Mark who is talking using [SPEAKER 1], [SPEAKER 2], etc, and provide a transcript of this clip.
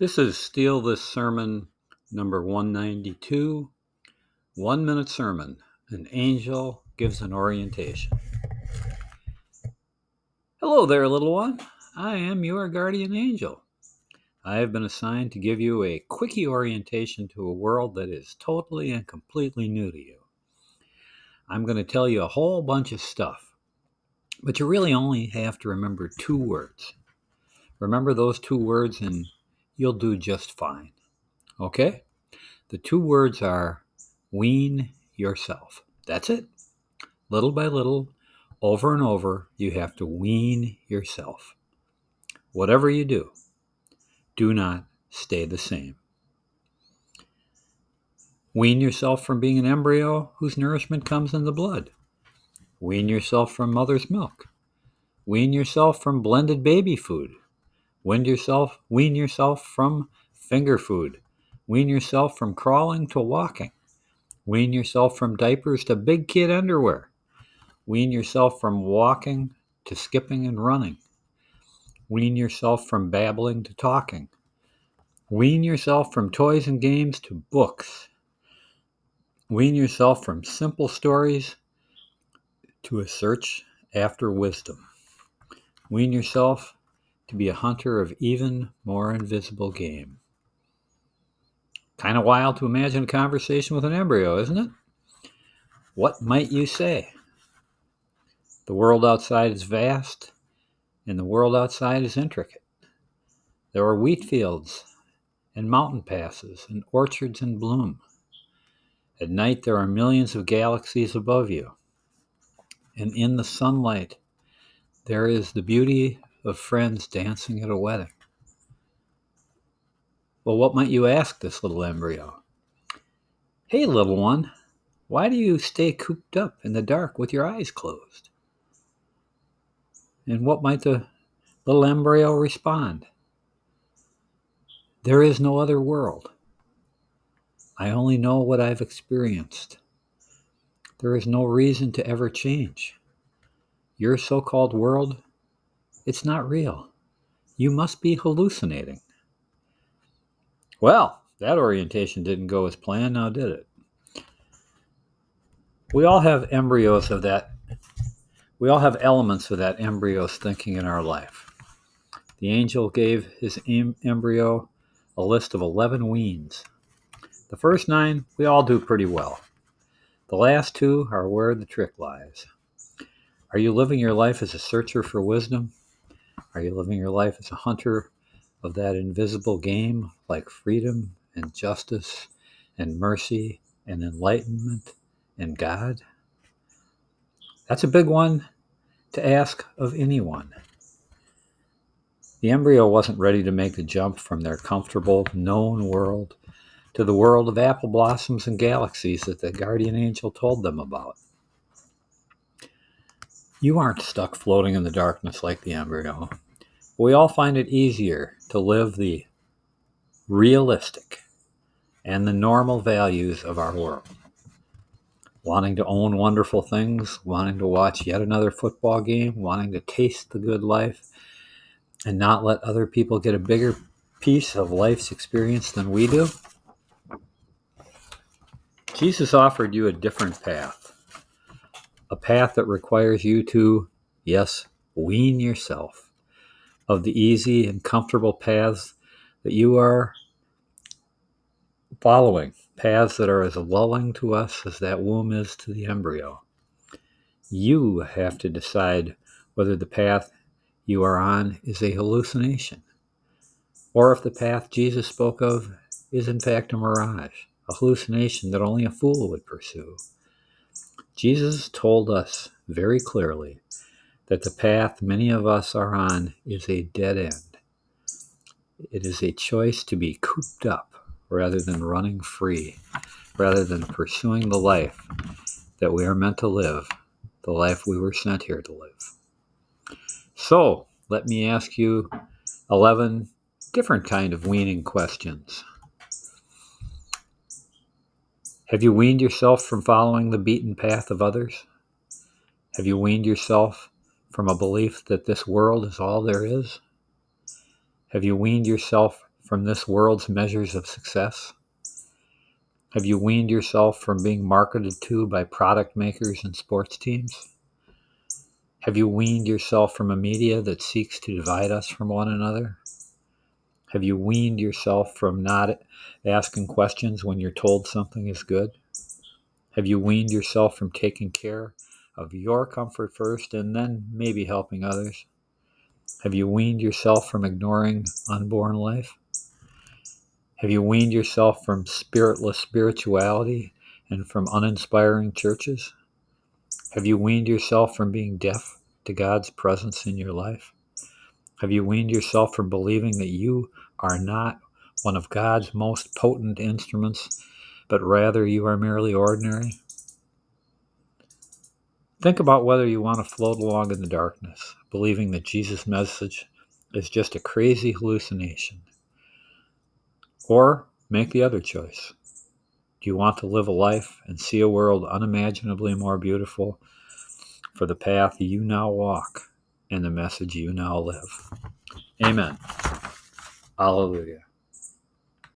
[SPEAKER 1] This is Steal This Sermon number 192, One Minute Sermon. An angel gives an orientation. Hello there, little one. I am your guardian angel. I have been assigned to give you a quickie orientation to a world that is totally and completely new to you. I'm going to tell you a whole bunch of stuff, but you really only have to remember two words. Remember those two words and you'll do just fine. Okay? The two words are wean yourself. That's it. Little by little, over and over, you have to wean yourself. Whatever you do, do not stay the same. Wean yourself from being an embryo whose nourishment comes in the blood. Wean yourself from mother's milk. Wean yourself from blended baby food Wean yourself, wean yourself from finger food. Wean yourself from crawling to walking. Wean yourself from diapers to big kid underwear. Wean yourself from walking to skipping and running. Wean yourself from babbling to talking. Wean yourself from toys and games to books. Wean yourself from simple stories to a search after wisdom. Wean yourself to be a hunter of even more invisible game. Kind of wild to imagine a conversation with an embryo, isn't it? What might you say? The world outside is vast, and the world outside is intricate. There are wheat fields and mountain passes and orchards in bloom. At night, there are millions of galaxies above you. And in the sunlight, there is the beauty of friends dancing at a wedding. Well, what might you ask this little embryo? Hey, little one, why do you stay cooped up in the dark with your eyes closed? And what might the little embryo respond? There is no other world. I only know what I've experienced. There is no reason to ever change. Your so called world it's not real. You must be hallucinating. Well, that orientation didn't go as planned, now did it? We all have embryos of that. We all have elements of that embryo's thinking in our life. The angel gave his em- embryo a list of 11 weans. The first nine, we all do pretty well. The last two are where the trick lies. Are you living your life as a searcher for wisdom? Are you living your life as a hunter of that invisible game like freedom and justice and mercy and enlightenment and God? That's a big one to ask of anyone. The embryo wasn't ready to make the jump from their comfortable, known world to the world of apple blossoms and galaxies that the guardian angel told them about. You aren't stuck floating in the darkness like the embryo we all find it easier to live the realistic and the normal values of our world. Wanting to own wonderful things, wanting to watch yet another football game, wanting to taste the good life, and not let other people get a bigger piece of life's experience than we do. Jesus offered you a different path, a path that requires you to, yes, wean yourself of the easy and comfortable paths that you are following, paths that are as lulling to us as that womb is to the embryo. You have to decide whether the path you are on is a hallucination, or if the path Jesus spoke of is in fact a mirage, a hallucination that only a fool would pursue. Jesus told us very clearly that the path many of us are on is a dead end. It is a choice to be cooped up rather than running free, rather than pursuing the life that we are meant to live, the life we were sent here to live. So, let me ask you 11 different kind of weaning questions. Have you weaned yourself from following the beaten path of others? Have you weaned yourself from a belief that this world is all there is? Have you weaned yourself from this world's measures of success? Have you weaned yourself from being marketed to by product makers and sports teams? Have you weaned yourself from a media that seeks to divide us from one another? Have you weaned yourself from not asking questions when you're told something is good? Have you weaned yourself from taking care of your comfort first and then maybe helping others? Have you weaned yourself from ignoring unborn life? Have you weaned yourself from spiritless spirituality and from uninspiring churches? Have you weaned yourself from being deaf to God's presence in your life? Have you weaned yourself from believing that you are not one of God's most potent instruments, but rather you are merely ordinary? Think about whether you want to float along in the darkness, believing that Jesus' message is just a crazy hallucination. Or make the other choice. Do you want to live a life and see a world unimaginably more beautiful for the path you now walk and the message you now live? Amen. Hallelujah.